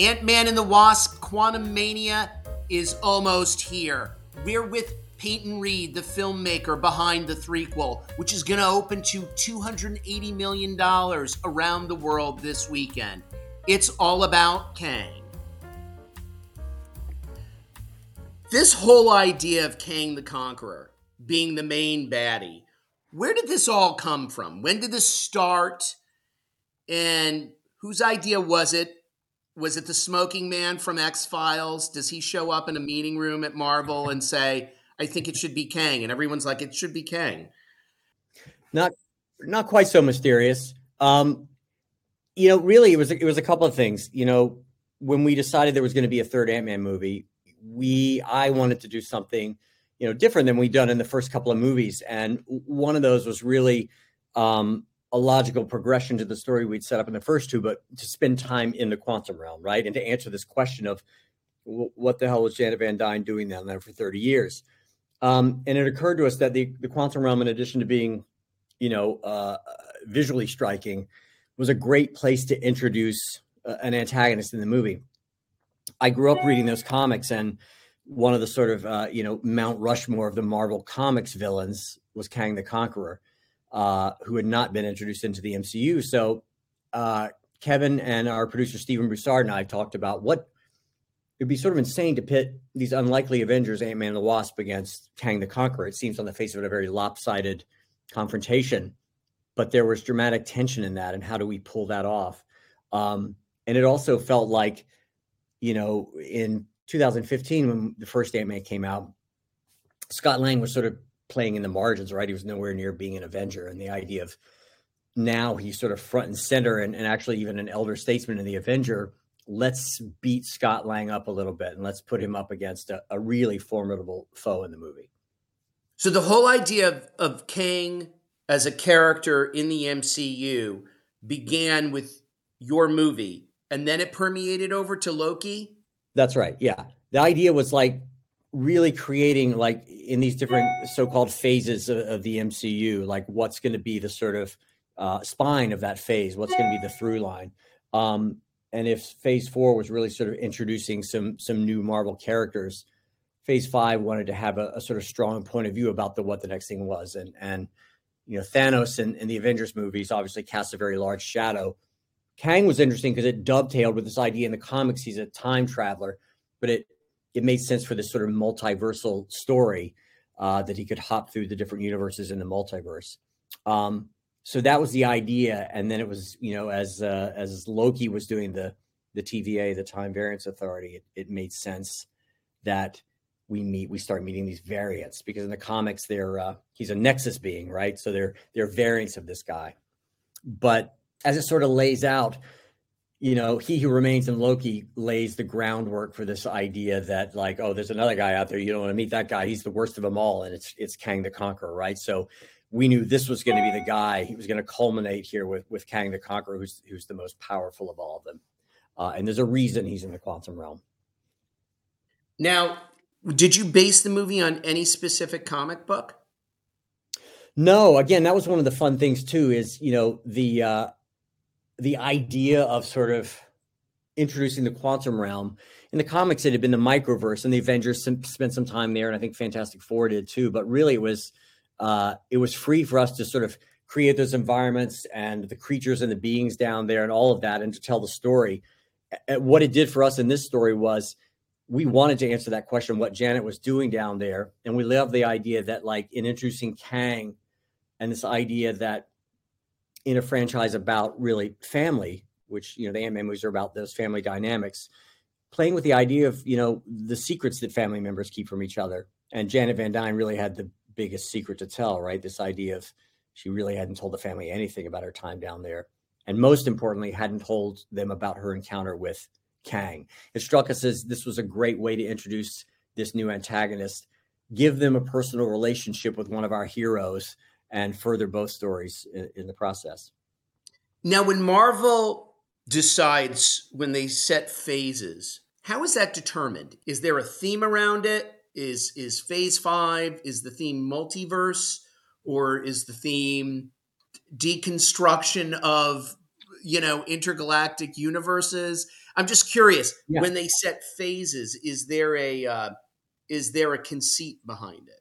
Ant Man and the Wasp Quantumania is almost here. We're with Peyton Reed, the filmmaker behind the threequel, which is going to open to $280 million around the world this weekend. It's all about Kang. This whole idea of Kang the Conqueror being the main baddie, where did this all come from? When did this start? And whose idea was it? Was it the smoking man from X Files? Does he show up in a meeting room at Marvel and say, "I think it should be Kang," and everyone's like, "It should be Kang." Not, not quite so mysterious. Um, you know, really, it was it was a couple of things. You know, when we decided there was going to be a third Ant Man movie, we I wanted to do something, you know, different than we'd done in the first couple of movies, and one of those was really um, a logical progression to the story we'd set up in the first two, but to spend time in the quantum realm, right? And to answer this question of what the hell was Janet Van Dyne doing down there for 30 years? Um, and it occurred to us that the, the quantum realm, in addition to being, you know, uh, visually striking, was a great place to introduce uh, an antagonist in the movie. I grew up reading those comics, and one of the sort of, uh, you know, Mount Rushmore of the Marvel Comics villains was Kang the Conqueror uh, who had not been introduced into the MCU. So uh, Kevin and our producer Stephen Broussard and I talked about what it'd be sort of insane to pit these unlikely Avengers, Ant Man and the Wasp, against Kang the Conqueror. It seems on the face of it a very lopsided confrontation, but there was dramatic tension in that. And how do we pull that off? Um, and it also felt like, you know, in 2015 when the first Ant Man came out, Scott Lang was sort of playing in the margins, right? He was nowhere near being an Avenger. And the idea of now he's sort of front and center and, and actually even an elder statesman in the Avenger. Let's beat Scott Lang up a little bit and let's put him up against a, a really formidable foe in the movie. So the whole idea of, of Kang as a character in the MCU began with your movie and then it permeated over to Loki? That's right. Yeah. The idea was like really creating like in these different so-called phases of, of the MCU, like what's going to be the sort of uh, spine of that phase, what's going to be the through line. Um, and if Phase Four was really sort of introducing some some new Marvel characters, Phase Five wanted to have a, a sort of strong point of view about the what the next thing was, and and you know Thanos in, in the Avengers movies obviously cast a very large shadow. Kang was interesting because it dovetailed with this idea in the comics. He's a time traveler, but it it made sense for this sort of multiversal story uh, that he could hop through the different universes in the multiverse. Um, so that was the idea, and then it was you know as uh, as Loki was doing the the TVA, the Time Variance Authority, it, it made sense that we meet we start meeting these variants because in the comics they're uh, he's a nexus being right so they're they're variants of this guy but as it sort of lays out you know, he who remains in Loki lays the groundwork for this idea that like, oh, there's another guy out there. You don't want to meet that guy. He's the worst of them all, and it's it's Kang the Conqueror, right? So we knew this was going to be the guy. He was going to culminate here with with Kang the Conqueror, who's who's the most powerful of all of them. Uh, and there's a reason he's in the quantum realm. Now, did you base the movie on any specific comic book? No. Again, that was one of the fun things too. Is you know the uh, the idea of sort of introducing the quantum realm. In the comics it had been the microverse and the avengers spent some time there and i think fantastic four did too but really it was uh, it was free for us to sort of create those environments and the creatures and the beings down there and all of that and to tell the story. And what it did for us in this story was we wanted to answer that question what janet was doing down there and we love the idea that like in introducing kang and this idea that in a franchise about really family, which you know the Ant Man movies are about those family dynamics. playing with the idea of you know the secrets that family members keep from each other. And Janet Van Dyne really had the biggest secret to tell, right? This idea of she really hadn't told the family anything about her time down there, and most importantly, hadn't told them about her encounter with Kang. It struck us as this was a great way to introduce this new antagonist, give them a personal relationship with one of our heroes, and further both stories in, in the process. Now, when Marvel decides when they set phases, how is that determined? Is there a theme around it? Is is phase five? Is the theme multiverse, or is the theme deconstruction of you know intergalactic universes? I'm just curious. Yeah. When they set phases, is there a uh, is there a conceit behind it?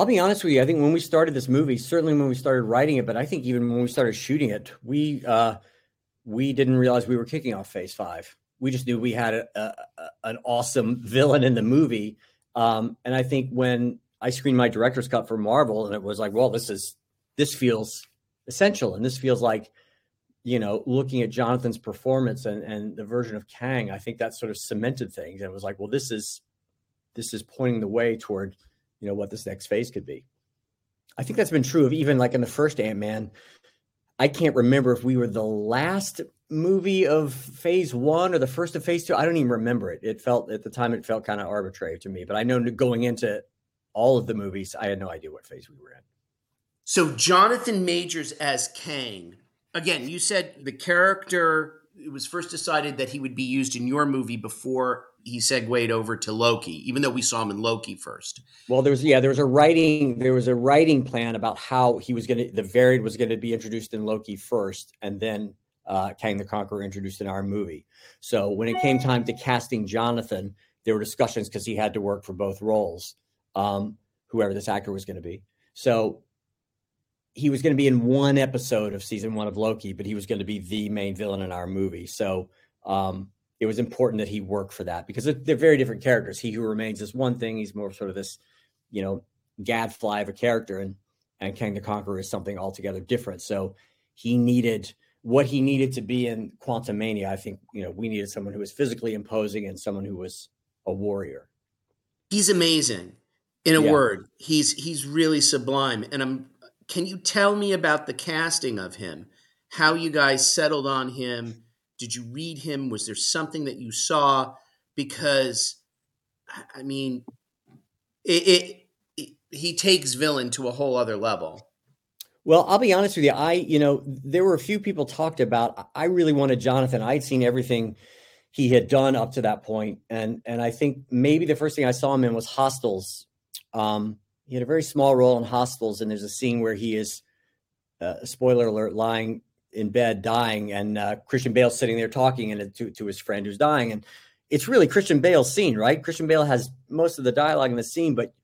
I'll be honest with you. I think when we started this movie, certainly when we started writing it, but I think even when we started shooting it, we uh, we didn't realize we were kicking off Phase Five. We just knew we had a, a, an awesome villain in the movie, um, and I think when I screened my director's cut for Marvel, and it was like, well, this is this feels essential, and this feels like you know, looking at Jonathan's performance and, and the version of Kang, I think that sort of cemented things. And it was like, well, this is this is pointing the way toward, you know, what this next phase could be. I think that's been true of even like in the first Ant Man. I can't remember if we were the last movie of phase one or the first of phase two. I don't even remember it. It felt at the time it felt kind of arbitrary to me. But I know going into all of the movies, I had no idea what phase we were in. So Jonathan Majors as Kang again, you said the character it was first decided that he would be used in your movie before he segued over to Loki, even though we saw him in Loki first. Well, there was yeah, there was a writing there was a writing plan about how he was going to the varied was going to be introduced in Loki first, and then uh, Kang the Conqueror introduced in our movie. So when it came time to casting Jonathan, there were discussions because he had to work for both roles, um, whoever this actor was going to be. So he was going to be in one episode of season one of Loki, but he was going to be the main villain in our movie. So um, it was important that he work for that because they're very different characters. He who remains is one thing; he's more sort of this, you know, gadfly of a character, and and Kang the Conqueror is something altogether different. So he needed what he needed to be in Quantumania. I think you know we needed someone who was physically imposing and someone who was a warrior. He's amazing. In a yeah. word, he's he's really sublime, and I'm can you tell me about the casting of him? How you guys settled on him? Did you read him? Was there something that you saw? Because, I mean, it, it, it he takes villain to a whole other level. Well, I'll be honest with you. I, you know, there were a few people talked about. I really wanted Jonathan. I'd seen everything he had done up to that point, and and I think maybe the first thing I saw him in was Hostiles. Um, he had a very small role in Hostiles, and there's a scene where he is, uh, spoiler alert, lying in bed dying, and uh, Christian Bale sitting there talking and to to his friend who's dying, and it's really Christian Bale's scene, right? Christian Bale has most of the dialogue in the scene, but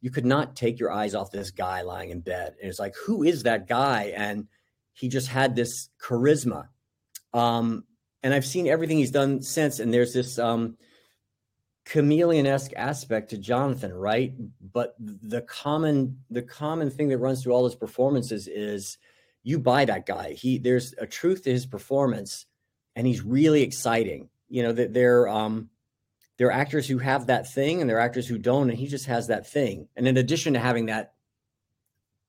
you could not take your eyes off this guy lying in bed. And it's like, who is that guy? And he just had this charisma. Um, and I've seen everything he's done since, and there's this um, chameleon-esque aspect to Jonathan, right? But the common the common thing that runs through all his performances is you buy that guy. He there's a truth to his performance, and he's really exciting. You know that they're um they're actors who have that thing, and they're actors who don't, and he just has that thing. And in addition to having that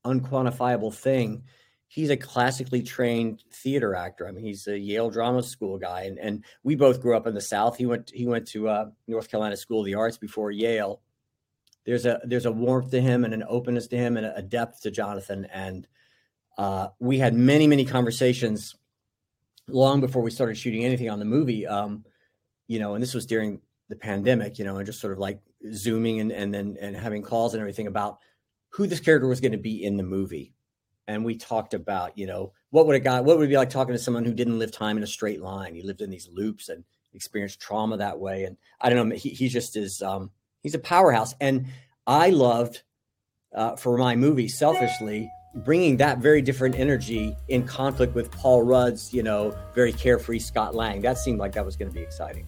unquantifiable thing, he's a classically trained theater actor. I mean, he's a Yale Drama School guy, and, and we both grew up in the South. He went he went to uh, North Carolina School of the Arts before Yale. There's a there's a warmth to him and an openness to him and a depth to Jonathan, and uh, we had many many conversations long before we started shooting anything on the movie. Um, you know, and this was during the pandemic, you know, and just sort of like zooming and and then and having calls and everything about who this character was going to be in the movie. And we talked about you know what would a guy what would it be like talking to someone who didn't live time in a straight line? He lived in these loops and experienced trauma that way. And i don't know he, he just is um he's a powerhouse. And i loved uh, for my movie selfishly bringing that very different energy in conflict with paul rudd's you know very carefree scott lang. That seemed like that was going to be exciting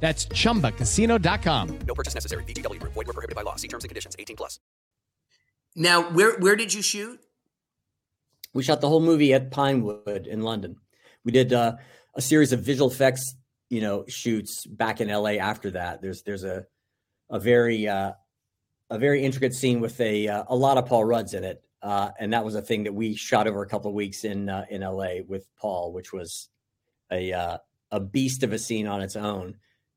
That's chumbacasino.com. No purchase necessary. VGW Group. Void were prohibited by law. See terms and conditions. 18 plus. Now, where where did you shoot? We shot the whole movie at Pinewood in London. We did uh, a series of visual effects, you know, shoots back in LA. After that, there's there's a a very uh, a very intricate scene with a uh, a lot of Paul Rudd's in it, uh, and that was a thing that we shot over a couple of weeks in uh, in LA with Paul, which was a uh, a beast of a scene on its own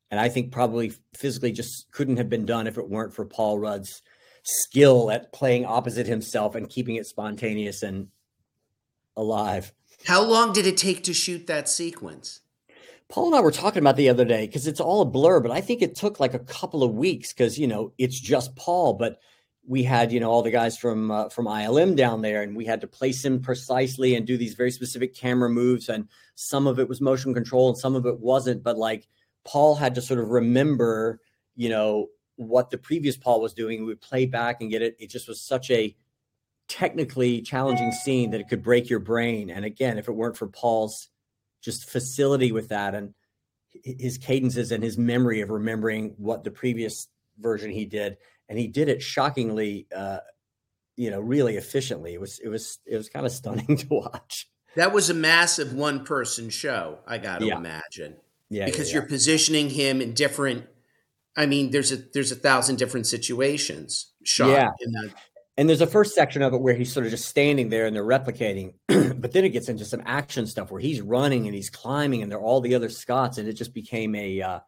and I think probably physically just couldn't have been done if it weren't for Paul Rudd's skill at playing opposite himself and keeping it spontaneous and alive. How long did it take to shoot that sequence? Paul and I were talking about the other day because it's all a blur, but I think it took like a couple of weeks because you know it's just Paul, but we had you know all the guys from uh, from ILM down there, and we had to place him precisely and do these very specific camera moves, and some of it was motion control and some of it wasn't, but like Paul had to sort of remember, you know, what the previous Paul was doing. We would play back and get it. It just was such a technically challenging scene that it could break your brain. And again, if it weren't for Paul's just facility with that and his cadences and his memory of remembering what the previous version he did, and he did it shockingly, uh, you know, really efficiently. It was it was it was kind of stunning to watch. That was a massive one person show. I got to yeah. imagine. Yeah, because yeah, you're positioning him in different. I mean, there's a there's a thousand different situations shot yeah. in that. And there's a first section of it where he's sort of just standing there and they're replicating, but then it gets into some action stuff where he's running and he's climbing and there are all the other Scots and it just became a, uh,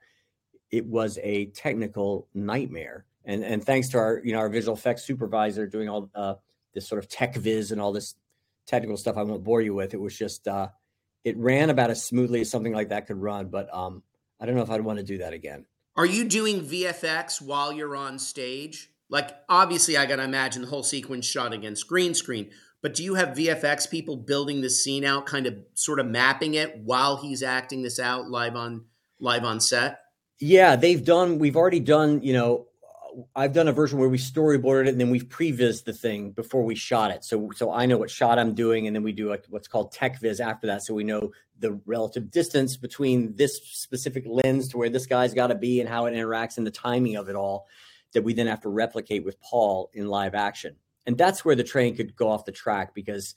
it was a technical nightmare. And and thanks to our you know our visual effects supervisor doing all uh, this sort of tech viz and all this technical stuff, I won't bore you with. It was just uh, it ran about as smoothly as something like that could run, but um, I don't know if I'd want to do that again. Are you doing VFX while you're on stage? Like, obviously, I got to imagine the whole sequence shot against green screen, but do you have VFX people building the scene out, kind of sort of mapping it while he's acting this out live on live on set? Yeah, they've done. We've already done. You know, I've done a version where we storyboarded it and then we've previs the thing before we shot it. So so I know what shot I'm doing, and then we do a, what's called tech viz after that, so we know the relative distance between this specific lens to where this guy's got to be and how it interacts and the timing of it all. That we then have to replicate with Paul in live action, and that's where the train could go off the track because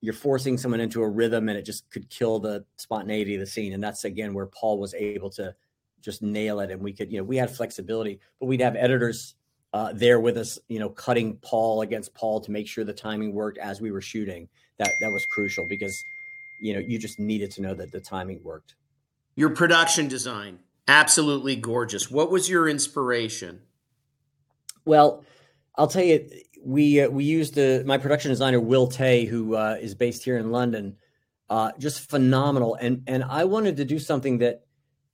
you're forcing someone into a rhythm and it just could kill the spontaneity of the scene. And that's again where Paul was able to just nail it and we could you know we had flexibility but we'd have editors uh, there with us you know cutting paul against paul to make sure the timing worked as we were shooting. That that was crucial because you know you just needed to know that the timing worked. Your production design absolutely gorgeous. What was your inspiration? Well i'll tell you we uh, we used the my production designer Will Htay who uh, is based here in london uh, just phenomenal. And and i wanted to do something that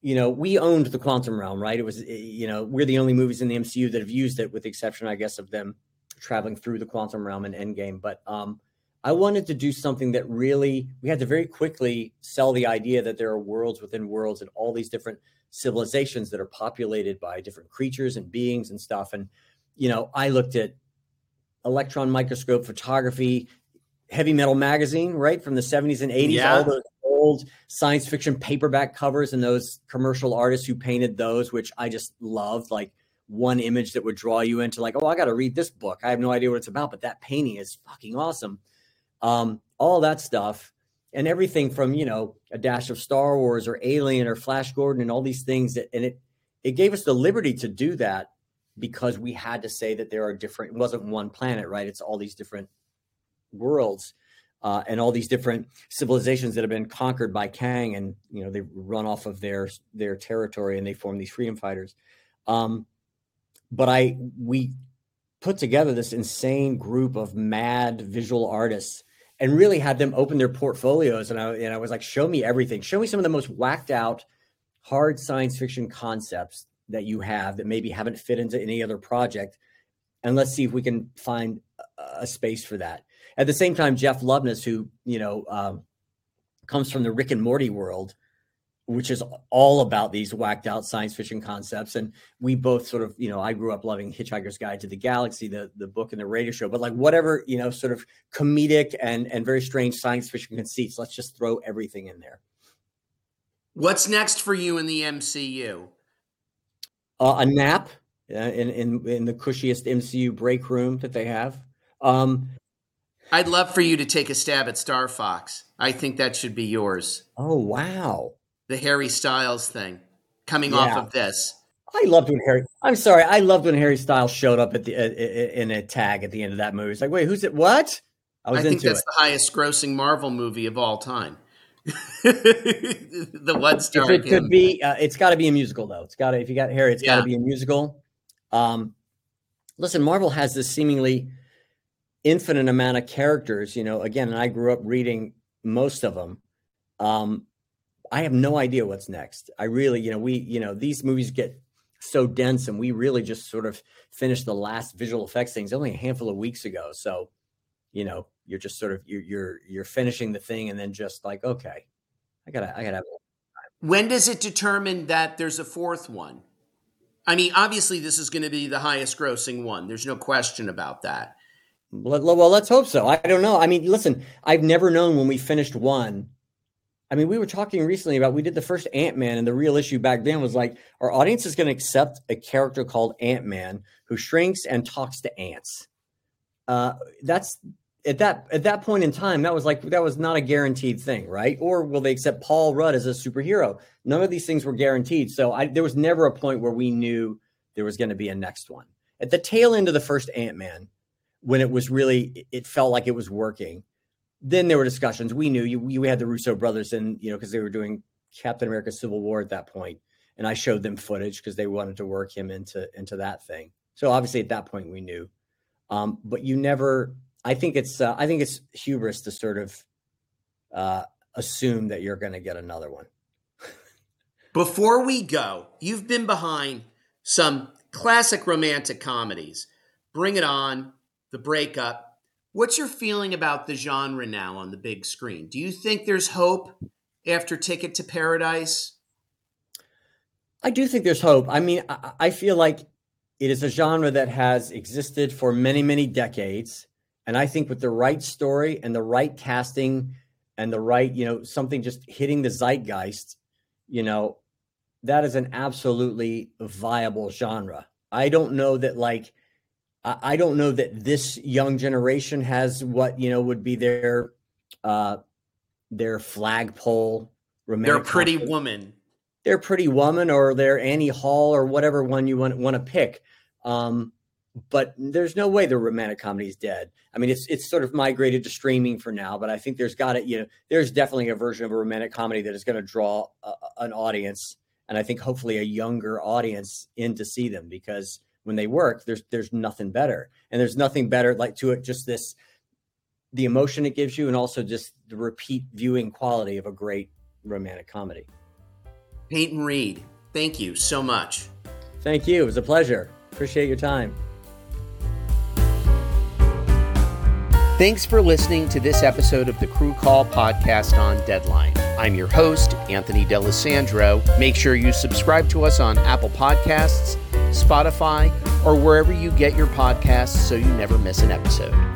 you know, we owned the quantum realm, right? It was, eh, you know, we're the only movies in the MCU that have used it, with the exception, I guess, of them traveling through the quantum realm in Endgame. But um, I wanted to do something that really, we had to very quickly sell the idea that there are worlds within worlds and all these different civilizations that are populated by different creatures and beings and stuff. And, you know, I looked at electron microscope photography, heavy metal magazine, right, from the 70s and 80s, yeah. all those old science fiction paperback covers and those commercial artists who painted those, which I just loved. Like one image that would draw you into like, oh, I got to read this book. I have no idea what it's about, but that painting is fucking awesome. Um, all that stuff and everything from you know a dash of Star Wars or Alien or Flash Gordon and all these things that and it it gave us the liberty to do that because we had to say that there are different. It wasn't one planet, right? It's all these different worlds uh, and all these different civilizations that have been conquered by Kang, and you know they run off of their their territory and they form these freedom fighters. Um, but I we put together this insane group of mad visual artists and really had them open their portfolios, and I and I was like, show me everything, show me some of the most whacked out, hard science fiction concepts that you have that maybe haven't fit into any other project and let's see if we can find a, a space for that. At the same time, Jeff Loveness, who you know um, comes from the Rick and Morty world, which is all about these whacked out science fiction concepts. And we both sort of, you know, I grew up loving Hitchhiker's Guide to the Galaxy, the the book and the radio show, but like whatever, you know, sort of comedic and and very strange science fiction conceits, let's just throw everything in there. What's next for you in the MCU? Uh, a nap uh, in in in the cushiest MCU break room that they have. Um, I'd love for you to take a stab at Starfox. I think that should be yours. Oh wow! the Harry Styles thing coming Yeah. off of this. I loved when Harry. I'm sorry, I loved when Harry Styles showed up at the uh, in a tag at the end of that movie. It's like, wait, who's it? What? I I, was think into that's it. the highest grossing Marvel movie of all time. the one If it could be, uh, it's got to be a musical though. It's got to. If you got Harry, it's got to be a musical. Um, listen, Marvel has this seemingly infinite amount of characters. You know, again, and I grew up reading most of them. Um, I have no idea what's next. I really, you know, we, you know, these movies get so dense, and we really just sort of finished the last visual effects things only a handful of weeks ago. So, you know, you're just sort of you're you're you're finishing the thing, and then just like, okay, I gotta, I gotta. Have. When does it determine that there's a fourth one? I mean, obviously, this is going to be the highest grossing one. There's no question about that. Well, let's hope so. I don't know. I mean, listen, I've never known when we finished one. I mean, we were talking recently about we did the first Ant Man, and the real issue back then was like our audience is going to accept a character called Ant Man who shrinks and talks to ants. Uh, that's at that at that point in time, that was like that was not a guaranteed thing, right? Or will they accept Paul Rudd as a superhero? None of these things were guaranteed. So I, there was never a point where we knew there was going to be a next one. At the tail end of the first Ant Man, when it was really it felt like it was working. Then there were discussions. We knew you, you had the russo brothers and you know because they were doing captain america civil war at that point and i showed them footage because they wanted to work him into into that thing. So obviously at that point we knew. Um, but you never i think it's uh, i think it's hubris to sort of uh, assume that you're going to get another one. Before we go, you've been behind some classic romantic comedies. Bring It On, The Breakup. What's your feeling about the genre now on the big screen? Do you think there's hope after Ticket to Paradise? I do think there's hope. I mean, I, feel like it is a genre that has existed for many, many decades. And I think with the right story and the right casting and the right, you know, something just hitting the zeitgeist, you know, that is an absolutely viable genre. I don't know that like I don't know that this young generation has what, you know, would be their uh their flagpole romantic They're pretty comedy woman. their Pretty Woman or their Annie Hall or whatever one you want want to pick. Um, but there's no way the romantic comedy is dead. I mean, it's it's sort of migrated to streaming for now, but I think there's got to you know there's definitely a version of a romantic comedy that is going to draw a, an audience, and I think hopefully a younger audience in to see them because when they work, there's there's nothing better, and there's nothing better like to it just this the emotion it gives you, and also just the repeat viewing quality of a great romantic comedy. Peyton Reed, thank you so much. Thank you. It was a pleasure. Appreciate your time. Thanks for listening to this episode of the Crew Call podcast on Deadline. I'm your host, Anthony D'Alessandro. Make sure you subscribe to us on Apple Podcasts, Spotify, or wherever you get your podcasts so you never miss an episode.